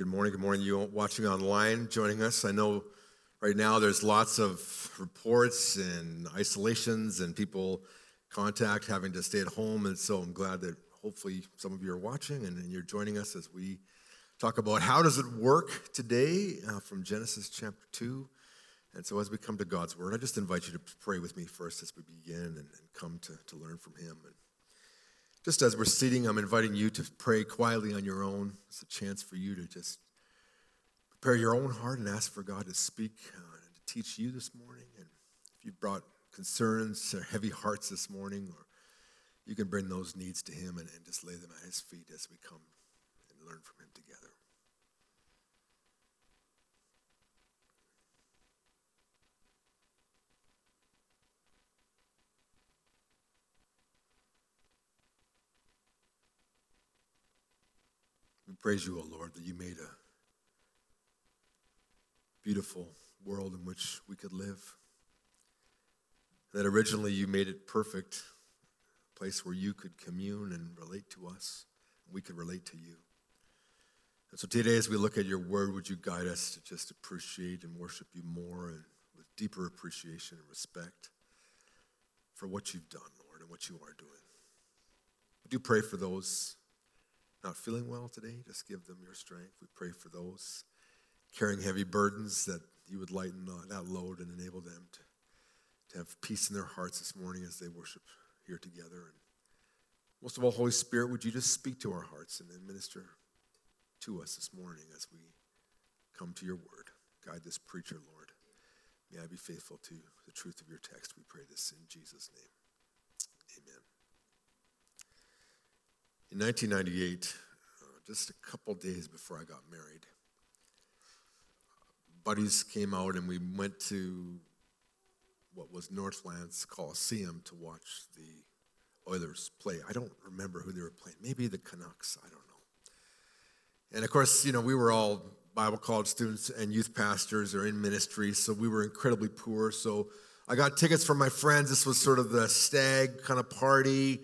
Good morning. Good morning, you watching online, joining us. I know right now there's lots of reports and isolations and people contact having to stay at home. And so I'm glad that hopefully some of you are watching and, and you're joining us as we talk about how does it work today uh, from Genesis chapter 2. And so as we come to God's word, I just invite you to pray with me first as we begin and, and come to, to learn from him. And just as we're sitting, I'm inviting you to pray quietly on your own. It's a chance for you to just prepare your own heart and ask for God to speak uh, and to teach you this morning. And if you've brought concerns or heavy hearts this morning, or you can bring those needs to Him and, and just lay them at His feet as we come and learn from Him together. Praise you, O Lord, that you made a beautiful world in which we could live. That originally you made it perfect, a place where you could commune and relate to us, and we could relate to you. And so today, as we look at your word, would you guide us to just appreciate and worship you more and with deeper appreciation and respect for what you've done, Lord, and what you are doing? We do pray for those not feeling well today, just give them your strength. We pray for those carrying heavy burdens that you would lighten uh, that load and enable them to, to have peace in their hearts this morning as they worship here together. And most of all, Holy Spirit, would you just speak to our hearts and minister to us this morning as we come to your word? Guide this preacher, Lord. May I be faithful to the truth of your text. We pray this in Jesus' name. Amen. In 1998, uh, just a couple days before I got married, buddies came out and we went to what was Northlands Coliseum to watch the Oilers play. I don't remember who they were playing. Maybe the Canucks. I don't know. And of course, you know, we were all Bible college students and youth pastors or in ministry, so we were incredibly poor. So I got tickets from my friends. This was sort of the stag kind of party.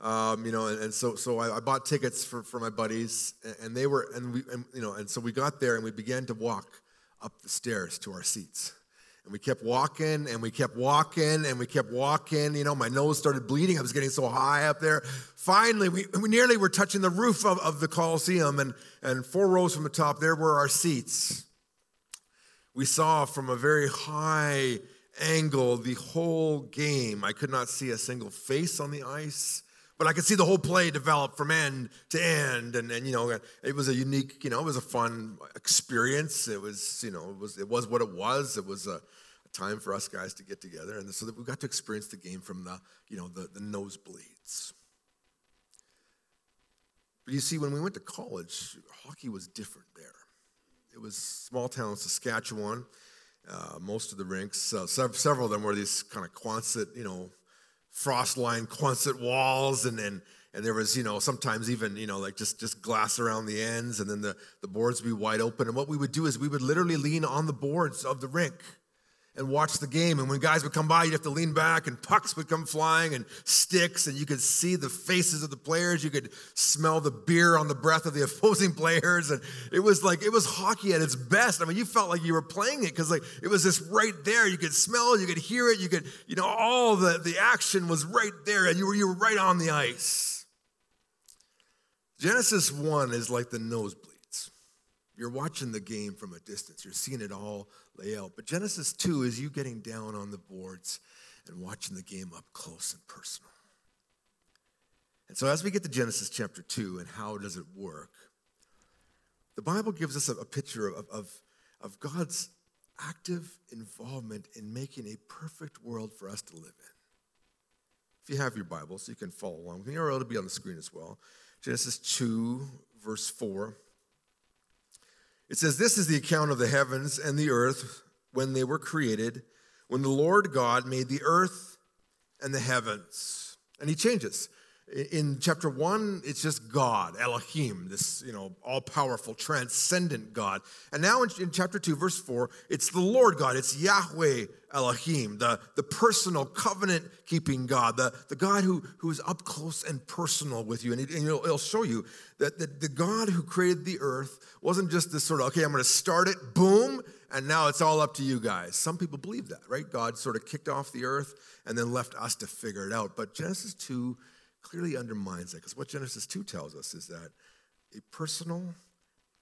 Um, you know, and, and, so so I, I, bought tickets for, for my buddies, and, and they were, and we, and, you know, and so we got there and we began to walk up the stairs to our seats. And we kept walking and we kept walking and we kept walking. You know, my nose started bleeding. I was getting so high up there. Finally, we, we nearly were touching the roof of, of the Coliseum, and, and four rows from the top, there were our seats. We saw from a very high angle the whole game. I could not see a single face on the ice but I could see the whole play develop from end to end. And, and, you know, it was a unique, you know, it was a fun experience. It was, you know, it was, it was what it was. It was a, a time for us guys to get together. And so that we got to experience the game from the, you know, the, the nosebleeds. But you see, when we went to college, hockey was different there. It was small town Saskatchewan. Uh, most of the rinks, uh, several of them were these kind of Quonset, you know, frost lined Quonset walls and then and there was you know sometimes even you know like just just glass around the ends and then the, the boards would be wide open. And what we would do is we would literally lean on the boards of the rink and watch the game. And when guys would come by, you'd have to lean back, and pucks would come flying, and sticks, and you could see the faces of the players. You could smell the beer on the breath of the opposing players, and it was like it was hockey at its best. I mean, you felt like you were playing it because like it was just right there. You could smell it, you could hear it, you could, you know, all the the action was right there, and you were you were right on the ice. Genesis one is like the nosebleeds. You're watching the game from a distance. You're seeing it all lay out. But Genesis 2 is you getting down on the boards and watching the game up close and personal. And so as we get to Genesis chapter 2 and how does it work, the Bible gives us a, a picture of, of, of God's active involvement in making a perfect world for us to live in. If you have your Bible, so you can follow along, you're able to be on the screen as well. Genesis 2, verse 4. It says, This is the account of the heavens and the earth when they were created, when the Lord God made the earth and the heavens. And he changes. In chapter one, it's just God, Elohim, this you know all-powerful, transcendent God. And now in, in chapter two, verse four, it's the Lord God, it's Yahweh Elohim, the, the personal covenant-keeping God, the, the God who, who is up close and personal with you. And, it, and it'll, it'll, show you that the, the God who created the earth wasn't just this sort of, okay, I'm going to start it, boom, and now it's all up to you guys. Some people believe that, right? God sort of kicked off the earth and then left us to figure it out. But Genesis 2 clearly undermines that because what Genesis 2 tells us is that a personal,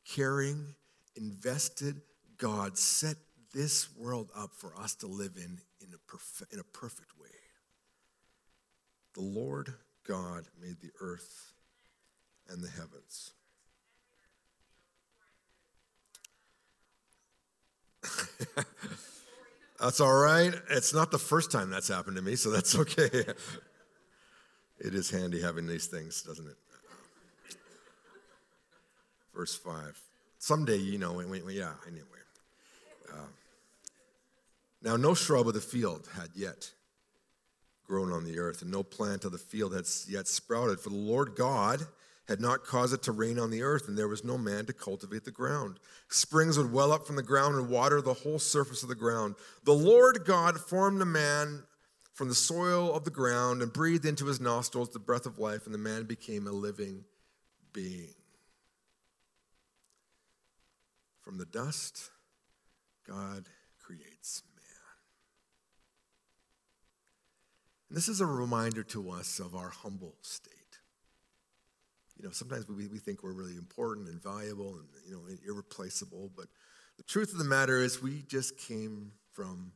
caring, invested God set this world up for us to live in in a, perf- in a perfect way. The Lord God made the earth and the heavens. that's all right. It's not the first time that's happened to me, so that's okay. it is handy having these things, doesn't it? Verse 5. Someday, you know, when, when, yeah, anyway. Uh, now, no shrub of the field had yet grown on the earth, and no plant of the field had yet sprouted, for the Lord God had not caused it to rain on the earth, and there was no man to cultivate the ground. Springs would well up from the ground and water the whole surface of the ground. The Lord God formed the man from the soil of the ground and breathed into his nostrils the breath of life, and the man became a living being. From the dust, God creates man. And this is a reminder to us of our humble state you know, sometimes we, we think we're really important and valuable and, you know, irreplaceable, but the truth of the matter is we just came from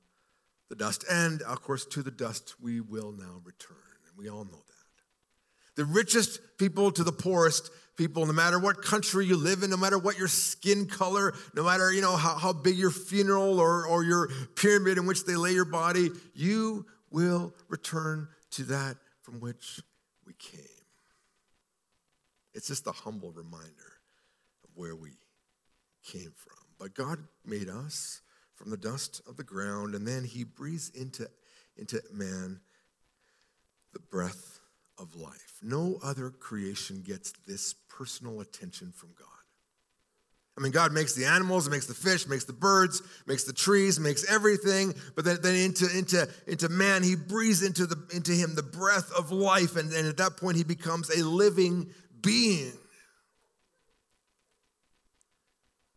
the dust. And, of course, to the dust we will now return. And we all know that. The richest people to the poorest people, no matter what country you live in, no matter what your skin color, no matter, you know, how, how big your funeral or, or your pyramid in which they lay your body, you will return to that from which we came. It's just a humble reminder of where we came from. But God made us from the dust of the ground, and then He breathes into, into man the breath of life. No other creation gets this personal attention from God. I mean, God makes the animals, makes the fish, makes the birds, makes the trees, makes everything. But then, then into, into, into man, he breathes into, the, into him the breath of life. And, and at that point, he becomes a living being.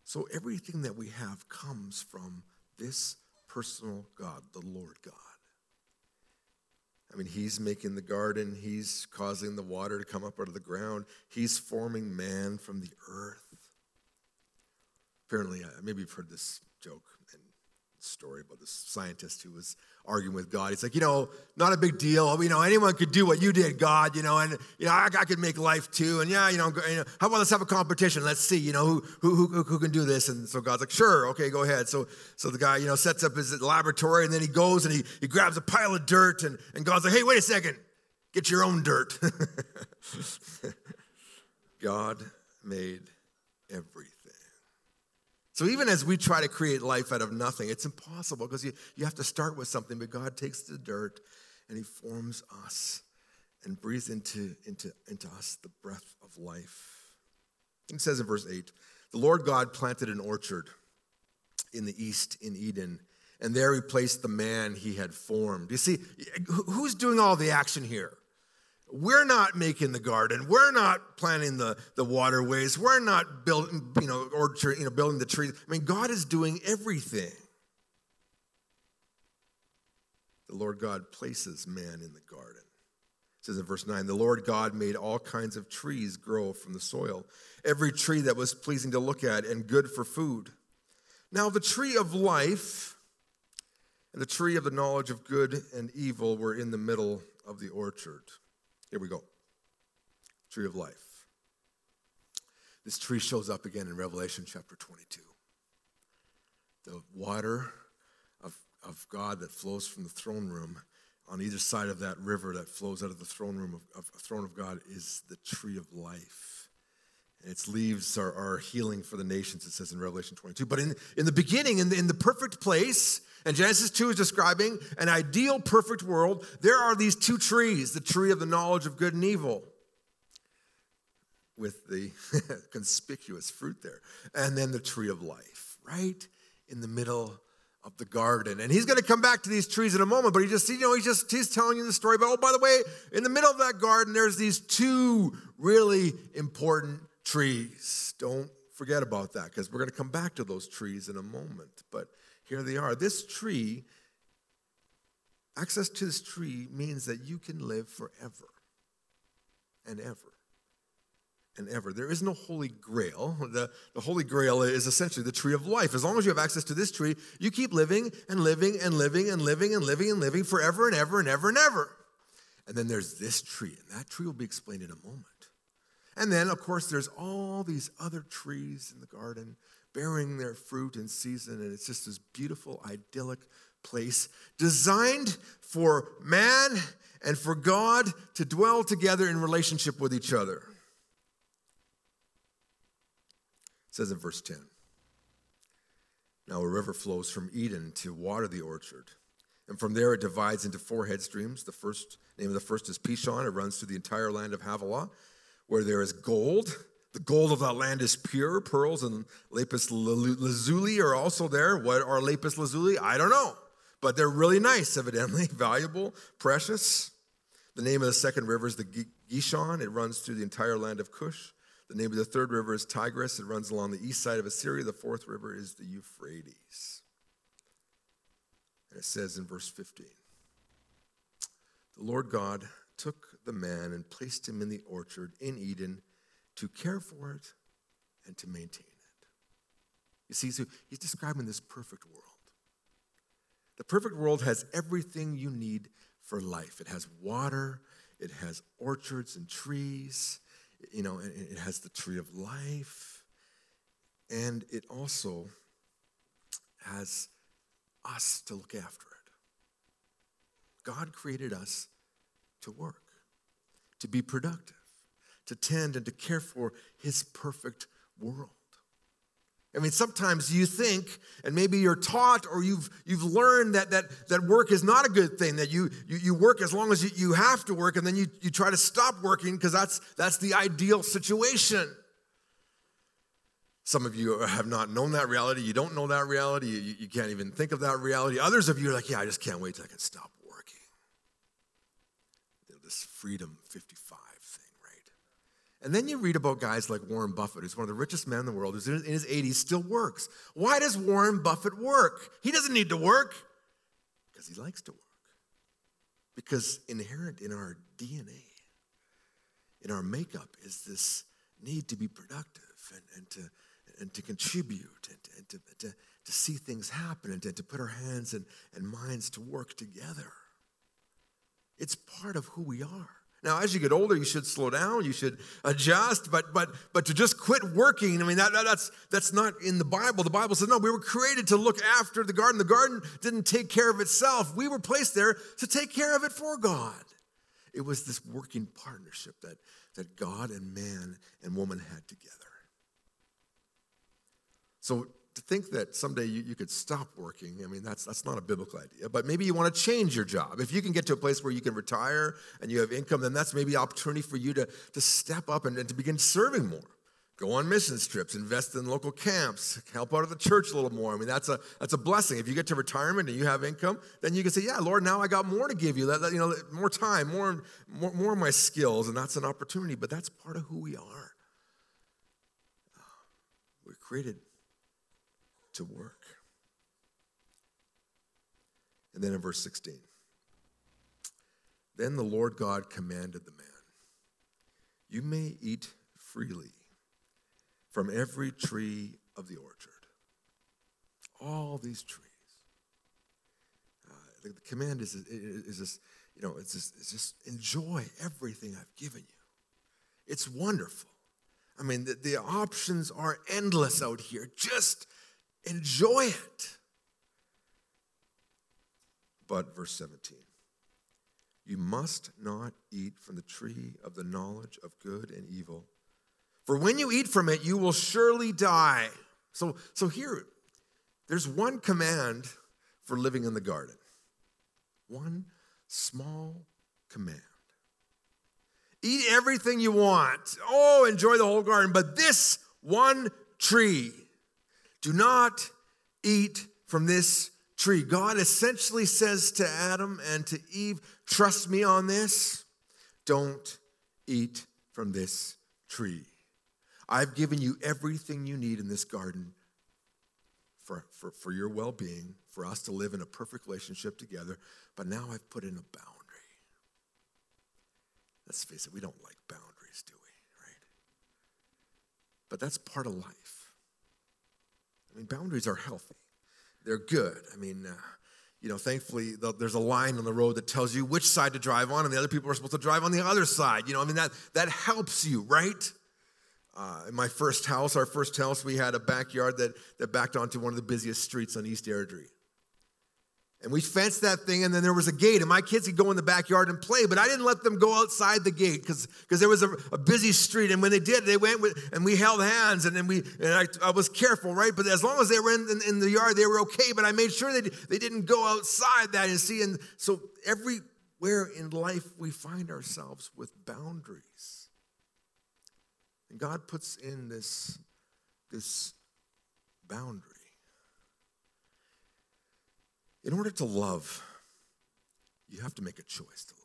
So everything that we have comes from this personal God, the Lord God. I mean, He's making the garden, He's causing the water to come up out of the ground, He's forming man from the earth. Apparently, uh, maybe you've heard this joke and story about this scientist who was arguing with God. He's like, you know, not a big deal. You know, anyone could do what you did, God. You know, and you know, I, I could make life too. And yeah, you know, you know, how about let's have a competition? Let's see, you know, who, who who who can do this. And so God's like, sure, okay, go ahead. So so the guy, you know, sets up his laboratory, and then he goes and he he grabs a pile of dirt, and and God's like, hey, wait a second, get your own dirt. God made everything. So even as we try to create life out of nothing, it's impossible because you, you have to start with something, but God takes the dirt and he forms us and breathes into, into, into us the breath of life. It says in verse 8, the Lord God planted an orchard in the east in Eden, and there he placed the man he had formed. You see, who's doing all the action here? We're not making the garden. We're not planting the, the waterways. We're not building, you know, orchard, you know, building the trees. I mean, God is doing everything. The Lord God places man in the garden. It says in verse 9, the Lord God made all kinds of trees grow from the soil, every tree that was pleasing to look at and good for food. Now, the tree of life and the tree of the knowledge of good and evil were in the middle of the orchard. Here we go. Tree of life. This tree shows up again in Revelation chapter 22. The water of, of God that flows from the throne room on either side of that river that flows out of the throne room of, of throne of God is the tree of life. And its leaves are, are healing for the nations, it says in Revelation 22. But in, in the beginning, in the, in the perfect place, and Genesis 2 is describing an ideal, perfect world. There are these two trees the tree of the knowledge of good and evil. with the conspicuous fruit there. And then the tree of life, right in the middle of the garden. And he's going to come back to these trees in a moment, but he just, you know, he's just, he's telling you the story. But oh, by the way, in the middle of that garden, there's these two really important trees. Don't forget about that because we're going to come back to those trees in a moment. But here they are. This tree, access to this tree means that you can live forever and ever and ever. There is no holy grail. The, the holy grail is essentially the tree of life. As long as you have access to this tree, you keep living and living and living and living and living and living forever and ever and ever and ever. And then there's this tree, and that tree will be explained in a moment. And then, of course, there's all these other trees in the garden bearing their fruit in season, and it's just this beautiful, idyllic place designed for man and for God to dwell together in relationship with each other. It says in verse 10 Now a river flows from Eden to water the orchard. And from there it divides into four head streams. The first name of the first is Pishon. It runs through the entire land of Havilah where there is gold. The gold of that land is pure. Pearls and lapis lazuli are also there. What are lapis lazuli? I don't know. But they're really nice, evidently, valuable, precious. The name of the second river is the Gishon. It runs through the entire land of Cush. The name of the third river is Tigris. It runs along the east side of Assyria. The fourth river is the Euphrates. And it says in verse 15 The Lord God took the man and placed him in the orchard in Eden to care for it and to maintain it. You see, so he's describing this perfect world. The perfect world has everything you need for life. It has water, it has orchards and trees, you know, it has the tree of life, and it also has us to look after it. God created us to work, to be productive, to tend and to care for his perfect world. I mean, sometimes you think, and maybe you're taught or you've, you've learned that, that, that work is not a good thing, that you, you, you work as long as you, you have to work, and then you, you try to stop working because that's, that's the ideal situation. Some of you have not known that reality. You don't know that reality. You, you can't even think of that reality. Others of you are like, yeah, I just can't wait till I can stop this Freedom 55 thing, right? And then you read about guys like Warren Buffett, who's one of the richest men in the world, who's in his 80s, still works. Why does Warren Buffett work? He doesn't need to work because he likes to work. Because inherent in our DNA, in our makeup, is this need to be productive and, and to and to contribute and, and to, to, to, see things happen and to, to put our hands and, and minds to work together. It's part of who we are. Now, as you get older, you should slow down, you should adjust, but but but to just quit working, I mean that, that, that's that's not in the Bible. The Bible says no, we were created to look after the garden. The garden didn't take care of itself. We were placed there to take care of it for God. It was this working partnership that that God and man and woman had together. So to think that someday you, you could stop working, I mean, that's, that's not a biblical idea. But maybe you want to change your job. If you can get to a place where you can retire and you have income, then that's maybe an opportunity for you to, to step up and, and to begin serving more. Go on missions trips, invest in local camps, help out at the church a little more. I mean, that's a, that's a blessing. If you get to retirement and you have income, then you can say, yeah, Lord, now I got more to give you. That, you know, more time, more, more, more of my skills, and that's an opportunity. But that's part of who we are. We're created to work. And then in verse 16, then the Lord God commanded the man, You may eat freely from every tree of the orchard. All these trees. Uh, the, command is, is, is just, you know, it's just, it's just enjoy everything I've given you. It's wonderful. I mean, the, the options are endless out here. Just Enjoy it. But verse 17 you must not eat from the tree of the knowledge of good and evil. For when you eat from it, you will surely die. So, so here, there's one command for living in the garden. One small command. Eat everything you want. Oh, enjoy the whole garden. But this one tree, do not eat from this tree. God essentially says to Adam and to Eve, Trust me on this. Don't eat from this tree. I've given you everything you need in this garden for, for, for your well being, for us to live in a perfect relationship together, but now I've put in a boundary. Let's face it, we don't like boundaries, do we? Right? But that's part of life. I mean, boundaries are healthy, they're good. I mean, uh, you know, thankfully, there's a line on the road that tells you which side to drive on, and the other people are supposed to drive on the other side. You know, I mean, that, that helps you, right? Uh, in my first house, our first house, we had a backyard that, that backed onto one of the busiest streets on East Airdrie. And we fenced that thing, and then there was a gate, and my kids could go in the backyard and play, but I didn't let them go outside the gate because there was a, a, busy street. And when they did, they went with, and we held hands, and then we and I, I was careful, right? But as long as they were in, in, in, the yard, they were okay. But I made sure they, they didn't go outside that and see. And so everywhere in life, we find ourselves with boundaries. And God puts in this, this boundary. In order to love, you have to make a choice to love.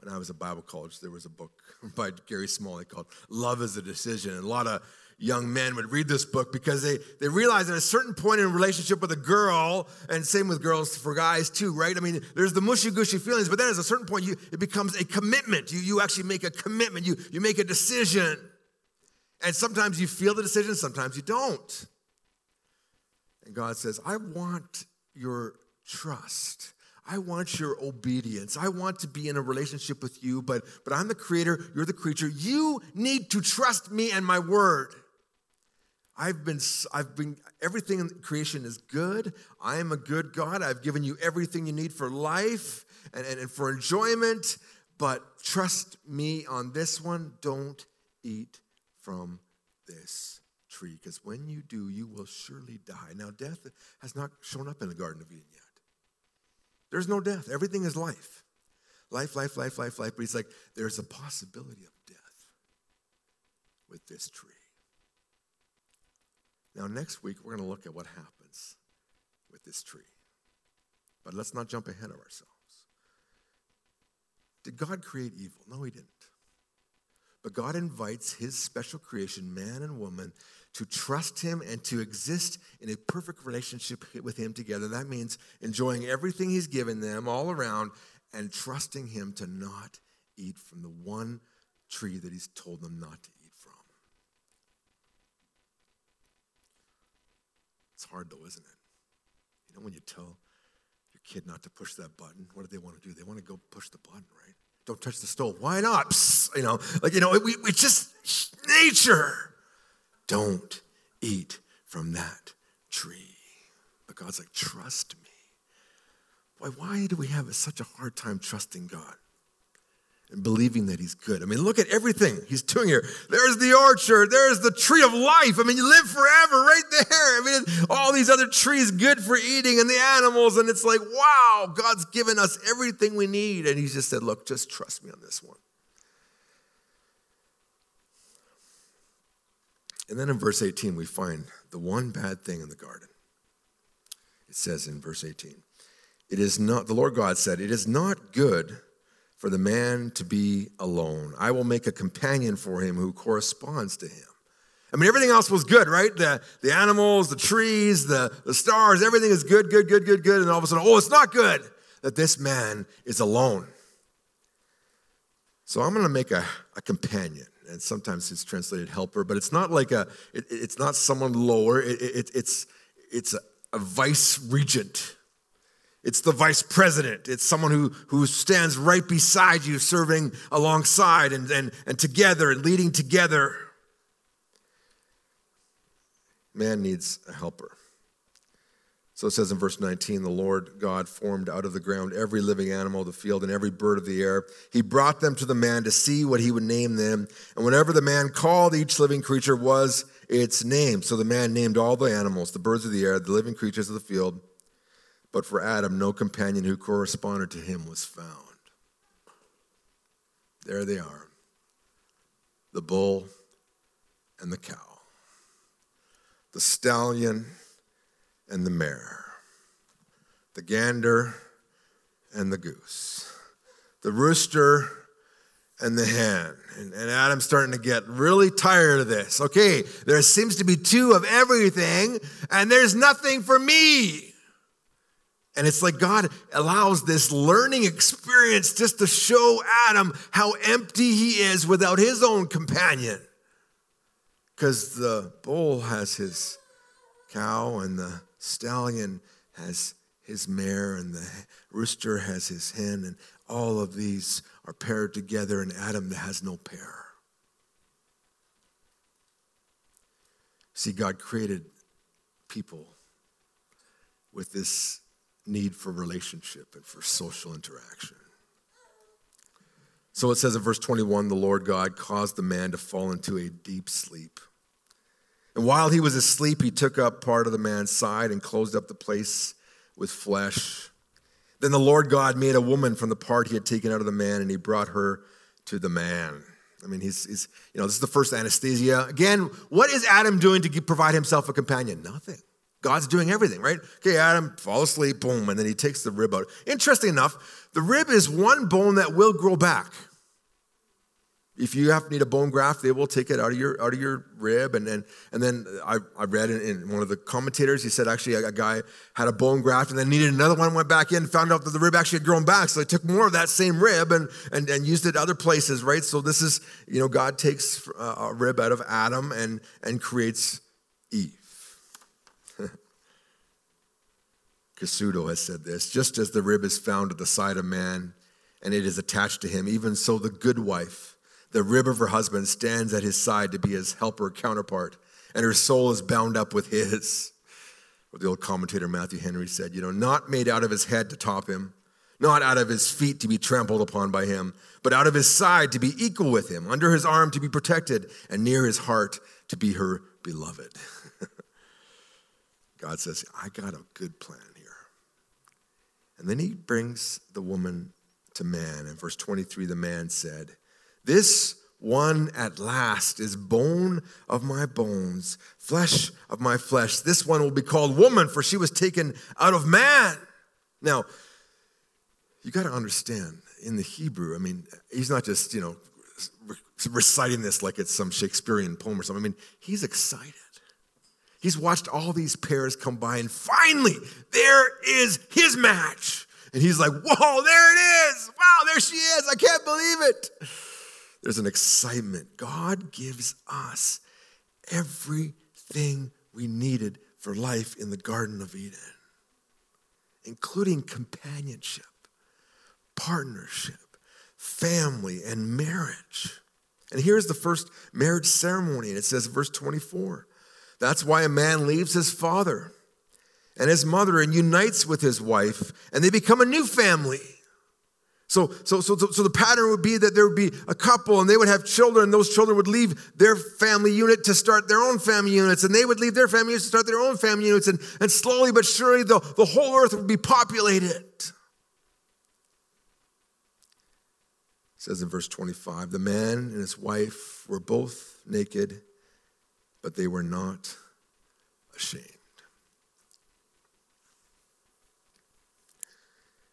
When I was at Bible college, there was a book by Gary Smalley called Love is a Decision. And a lot of young men would read this book because they, they realize at a certain point in a relationship with a girl, and same with girls for guys too, right? I mean, there's the mushy gushy feelings, but then at a certain point, you, it becomes a commitment. You, you actually make a commitment, you, you make a decision. And sometimes you feel the decision, sometimes you don't. And God says, I want your trust. I want your obedience. I want to be in a relationship with you, but, but I'm the creator, you're the creature. You need to trust me and my word. I've been, I've been, everything in creation is good. I am a good God. I've given you everything you need for life and, and, and for enjoyment, but trust me on this one. Don't eat from this because when you do, you will surely die. Now, death has not shown up in the Garden of Eden yet. There's no death, everything is life. Life, life, life, life, life. But he's like, there's a possibility of death with this tree. Now, next week, we're going to look at what happens with this tree. But let's not jump ahead of ourselves. Did God create evil? No, he didn't. But God invites his special creation, man and woman, to trust Him and to exist in a perfect relationship with Him together. That means enjoying everything He's given them all around and trusting Him to not eat from the one tree that He's told them not to eat from. It's hard though, isn't it? You know, when you tell your kid not to push that button, what do they want to do? They want to go push the button, right? Don't touch the stove. Why not? Psst, you know, like, you know, we, it's just nature. Don't eat from that tree. But God's like, trust me. Why, why do we have such a hard time trusting God and believing that He's good? I mean, look at everything He's doing here. There's the orchard, there's the tree of life. I mean, you live forever right there. I mean, all these other trees good for eating and the animals. And it's like, wow, God's given us everything we need. And He just said, look, just trust me on this one. And then in verse 18, we find the one bad thing in the garden. It says in verse 18, it is not, the Lord God said, it is not good for the man to be alone. I will make a companion for him who corresponds to him. I mean, everything else was good, right? The, the animals, the trees, the, the stars, everything is good, good, good, good, good. And all of a sudden, oh, it's not good that this man is alone. So I'm going to make a, a companion and sometimes it's translated helper, but it's not like a, it, it's not someone lower. It, it, it's, it's a, a vice regent. It's the vice president. It's someone who, who stands right beside you, serving alongside and, and, and together and leading together. Man needs a helper. So it says in verse 19 the Lord God formed out of the ground every living animal of the field and every bird of the air. He brought them to the man to see what he would name them. And whenever the man called, each living creature was its name. So the man named all the animals, the birds of the air, the living creatures of the field. But for Adam, no companion who corresponded to him was found. There they are the bull and the cow, the stallion and the mare, the gander and the goose, the rooster and the hen. And, and, Adam's starting to get really tired of this. Okay, there seems to be two of everything, and there's nothing for me. And it's like God allows this learning experience just to show Adam how empty he is without his own companion. Because the bull has his cow, and the stallion has his mare, and the rooster has his hen, and all of these are paired together, and Adam has no pair. See, God created people with this need for relationship and for social interaction. So it says in verse 21 the Lord God caused the man to fall into a deep sleep. And while he was asleep, he took up part of the man's side and closed up the place with flesh. Then the Lord God made a woman from the part he had taken out of the man, and he brought her to the man. I mean, he's, he's you know, this is the first anesthesia. Again, what is Adam doing to provide himself a companion? Nothing. God's doing everything, right? Okay, Adam, fall asleep, boom, and then he takes the rib out. Interesting enough, the rib is one bone that will grow back. If you have need a bone graft, they will take it out of your out of your rib. And then and then I, I read in, in one of the commentators, he said actually a, a, guy had a bone graft and then needed another one, went back in, found out that the rib actually had grown back. So they took more of that same rib and and, and used it other places, right? So this is, you know, God takes uh, a rib out of Adam and and creates Eve. Cassuto has said this just as the rib is found at the side of man and it is attached to him, even so the good wife the rib of her husband stands at his side to be his helper counterpart, and her soul is bound up with his. What the old commentator Matthew Henry said, you know, not made out of his head to top him, not out of his feet to be trampled upon by him, but out of his side to be equal with him, under his arm to be protected, and near his heart to be her beloved. God says, I got a good plan here. And then he brings the woman to man. In verse 23, the man said, this one at last is bone of my bones, flesh of my flesh. This one will be called woman, for she was taken out of man. Now, you got to understand in the Hebrew, I mean, he's not just, you know, reciting this like it's some Shakespearean poem or something. I mean, he's excited. He's watched all these pairs come by, and finally, there is his match. And he's like, Whoa, there it is. Wow, there she is. I can't believe it. There's an excitement. God gives us everything we needed for life in the Garden of Eden, including companionship, partnership, family, and marriage. And here's the first marriage ceremony, and it says, verse 24 that's why a man leaves his father and his mother and unites with his wife, and they become a new family. So, so, so, so the pattern would be that there would be a couple and they would have children, and those children would leave their family unit to start their own family units, and they would leave their family units to start their own family units, and, and slowly but surely the, the whole earth would be populated. It says in verse 25 the man and his wife were both naked, but they were not ashamed.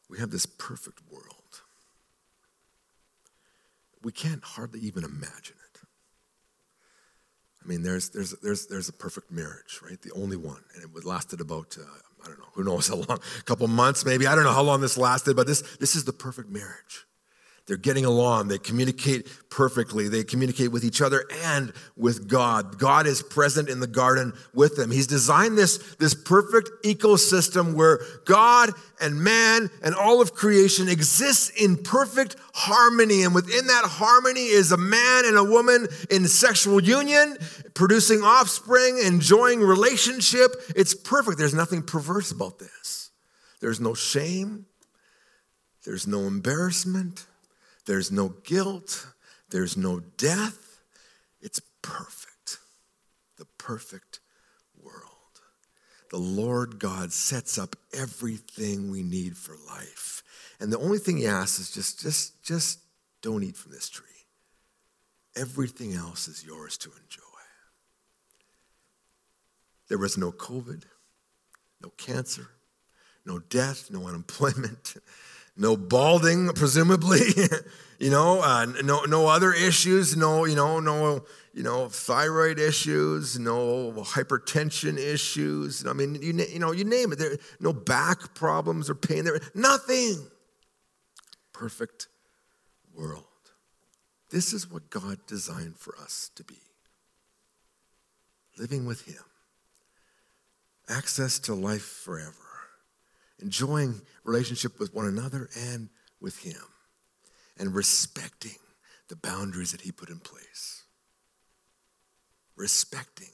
We have this perfect world we can't hardly even imagine it. I mean, there's, there's, there's, there's a perfect marriage, right? The only one. And it lasted about, uh, I don't know, who knows how long, a couple months maybe. I don't know how long this lasted, but this, this is the perfect marriage. They're getting along. They communicate perfectly. They communicate with each other and with God. God is present in the garden with them. He's designed this, this perfect ecosystem where God and man and all of creation exists in perfect harmony. And within that harmony is a man and a woman in sexual union, producing offspring, enjoying relationship. It's perfect. There's nothing perverse about this. There's no shame. There's no embarrassment. There's no guilt, there's no death. It's perfect. The perfect world. The Lord God sets up everything we need for life. And the only thing he asks is just just just don't eat from this tree. Everything else is yours to enjoy. There was no COVID, no cancer, no death, no unemployment, no balding, presumably, you know, uh, no, no other issues, no, you know, no, you know, thyroid issues, no hypertension issues. I mean, you, you know, you name it. There, no back problems or pain. There, nothing. Perfect world. This is what God designed for us to be. Living with Him access to life forever, enjoying relationship with one another and with Him, and respecting the boundaries that He put in place. Respecting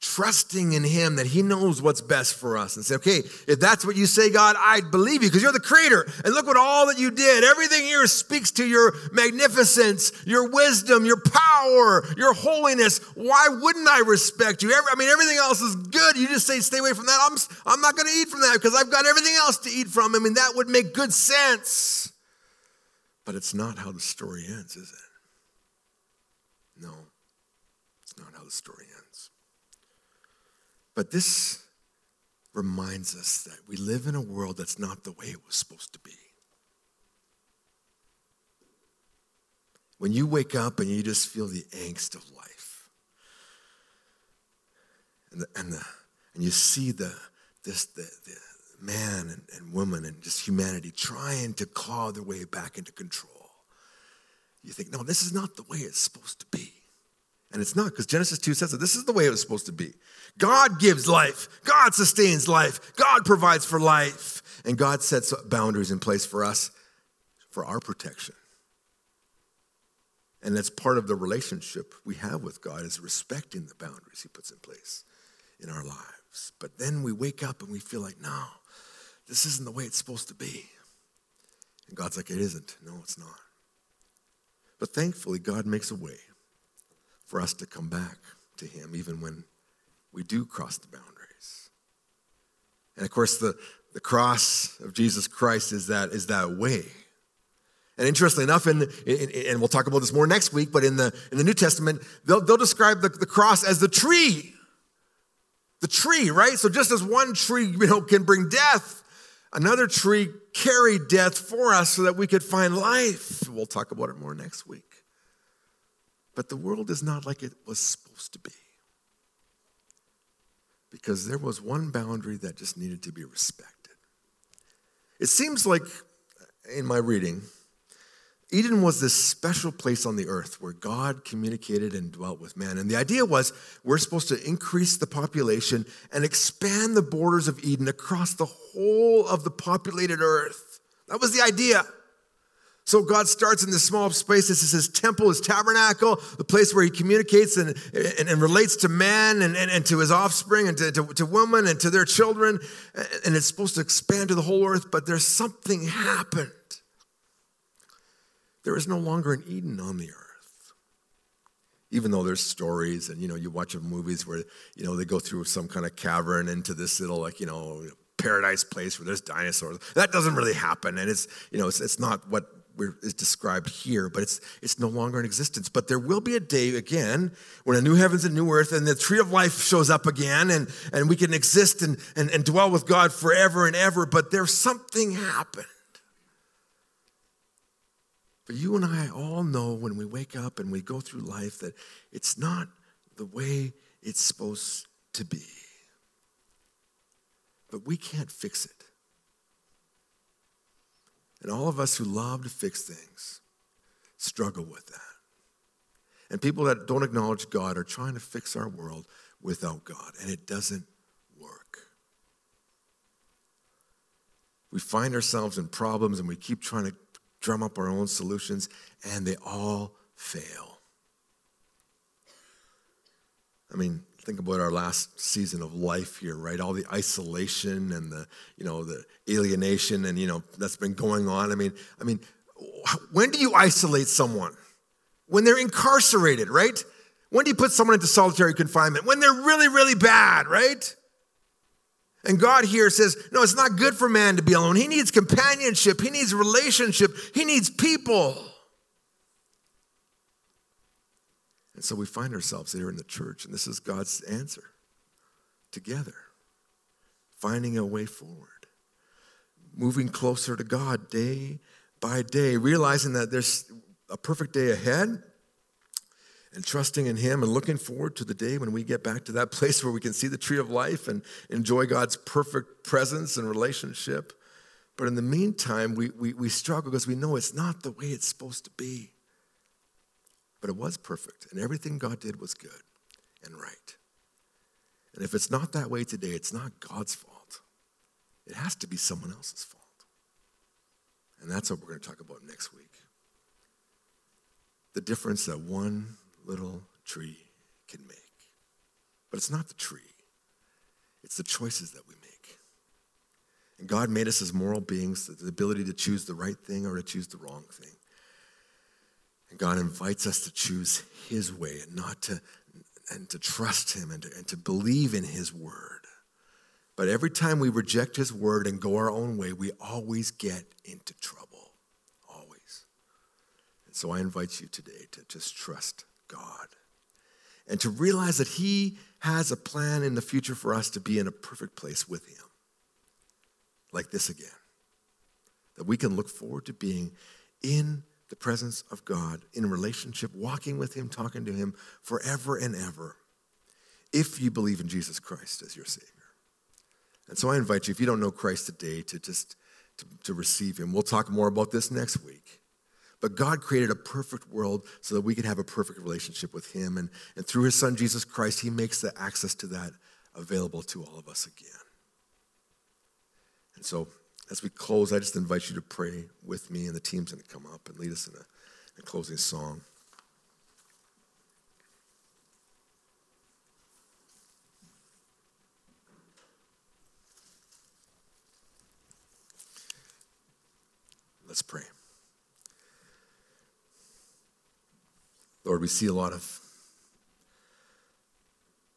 trusting in Him that He knows what's best for us and say, okay, if that's what you say, God, I believe you because you're the creator. And look what all that you did. Everything here speaks to your magnificence, your wisdom, your power, your holiness. Why wouldn't I respect you? I mean, everything else is good. You just say, stay away from that. I'm, I'm not going to eat from that because I've got everything else to eat from. I mean, that would make good sense. But it's not how the story ends, is it? No, it's not how the story ends. But this reminds us that we live in a world that's not the way it was supposed to be. When you wake up and you just feel the angst of life, and, the, and, the, and you see the, this, the, the man and, and woman and just humanity trying to claw their way back into control, you think, no, this is not the way it's supposed to be. And it's not, because Genesis 2 says that this is the way it was supposed to be. God gives life, God sustains life, God provides for life, and God sets boundaries in place for us for our protection. And that's part of the relationship we have with God is respecting the boundaries He puts in place in our lives. But then we wake up and we feel like, no, this isn't the way it's supposed to be. And God's like, it isn't. No, it's not. But thankfully, God makes a way for us to come back to Him, even when we do cross the boundaries. And of course, the, the cross of Jesus Christ is that, is that way. And interestingly enough, in, in, in, and we'll talk about this more next week, but in the, in the New Testament, they'll, they'll describe the, the cross as the tree. The tree, right? So just as one tree you know, can bring death, another tree carried death for us so that we could find life. We'll talk about it more next week. But the world is not like it was supposed to be. Because there was one boundary that just needed to be respected. It seems like, in my reading, Eden was this special place on the earth where God communicated and dwelt with man. And the idea was we're supposed to increase the population and expand the borders of Eden across the whole of the populated earth. That was the idea. So God starts in this small space. This is his temple, his tabernacle, the place where he communicates and, and, and relates to man and, and, and, to his offspring and to, to, to women and to their children. And it's supposed to expand to the whole earth, but there's something happened. There is no longer an Eden on the earth. Even though there's stories and, you know, you watch movies where, you know, they go through some kind of cavern into this little, like, you know, paradise place where there's dinosaurs. That doesn't really happen. And it's, you know, it's, it's not what is described here, but it's, it's no longer in existence. But there will be a day again when a new heavens and new earth and the tree of life shows up again and, and we can exist and, and, and dwell with God forever and ever. But there's something happened. But you and I all know when we wake up and we go through life that it's not the way it's supposed to be. But we can't fix it. And all of us who love to fix things struggle with that. And people that don't acknowledge God are trying to fix our world without God, and it doesn't work. We find ourselves in problems and we keep trying to drum up our own solutions, and they all fail. I mean, think about our last season of life here, right? All the isolation and the, you know, the alienation and, you know, that's been going on. I mean, I mean, when do you isolate someone? When they're incarcerated, right? When do you put someone into solitary confinement? When they're really, really bad, right? And God here says, no, it's not good for man to be alone. He needs companionship. He needs relationship. He needs people. And so we find ourselves there in the church, and this is God's answer together, finding a way forward, moving closer to God day by day, realizing that there's a perfect day ahead and trusting in Him and looking forward to the day when we get back to that place where we can see the tree of life and enjoy God's perfect presence and relationship. But in the meantime, we, we, we struggle because we know it's not the way it's supposed to be. But it was perfect, and everything God did was good and right. And if it's not that way today, it's not God's fault. It has to be someone else's fault. And that's what we're going to talk about next week. The difference that one little tree can make. But it's not the tree, it's the choices that we make. And God made us as moral beings, the ability to choose the right thing or to choose the wrong thing. And God invites us to choose His way and not to, and to trust Him and to, and to believe in His word. But every time we reject His word and go our own way, we always get into trouble. Always. And so I invite you today to just trust God and to realize that He has a plan in the future for us to be in a perfect place with Him. Like this again. That we can look forward to being in the presence of God, in relationship, walking with Him, talking to Him forever and ever, if you believe in Jesus Christ as your Savior. And so I invite you, if you don't know Christ today, to just to, to receive Him. We'll talk more about this next week. But God created a perfect world so that we could have a perfect relationship with Him. And, and through His Son, Jesus Christ, He makes the access to that available to all of us again. And so, as we close, I just invite you to pray with me, and the team's going to come up and lead us in a, a closing song. Let's pray. Lord, we see a lot of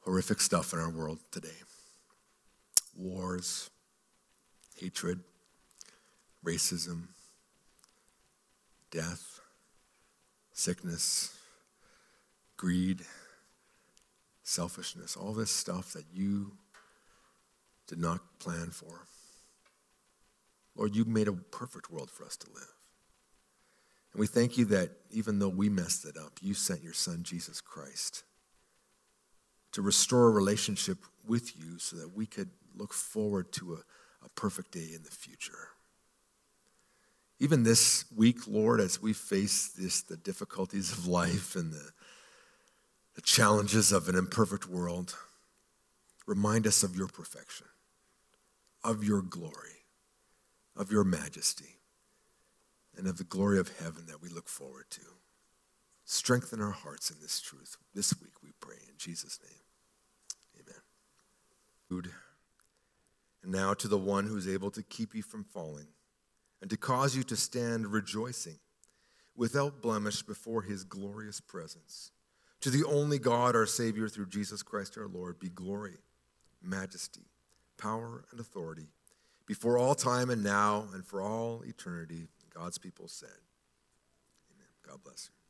horrific stuff in our world today wars, hatred, racism, death, sickness, greed, selfishness, all this stuff that you did not plan for. Lord, you made a perfect world for us to live. And we thank you that even though we messed it up, you sent your son, Jesus Christ, to restore a relationship with you so that we could look forward to a, a perfect day in the future. Even this week, Lord, as we face this, the difficulties of life and the, the challenges of an imperfect world, remind us of your perfection, of your glory, of your majesty and of the glory of heaven that we look forward to. Strengthen our hearts in this truth. This week we pray in Jesus' name. Amen. And now to the one who is able to keep you from falling and to cause you to stand rejoicing without blemish before his glorious presence. To the only God, our Savior, through Jesus Christ our Lord, be glory, majesty, power, and authority before all time and now and for all eternity. God's people said, Amen. God bless you.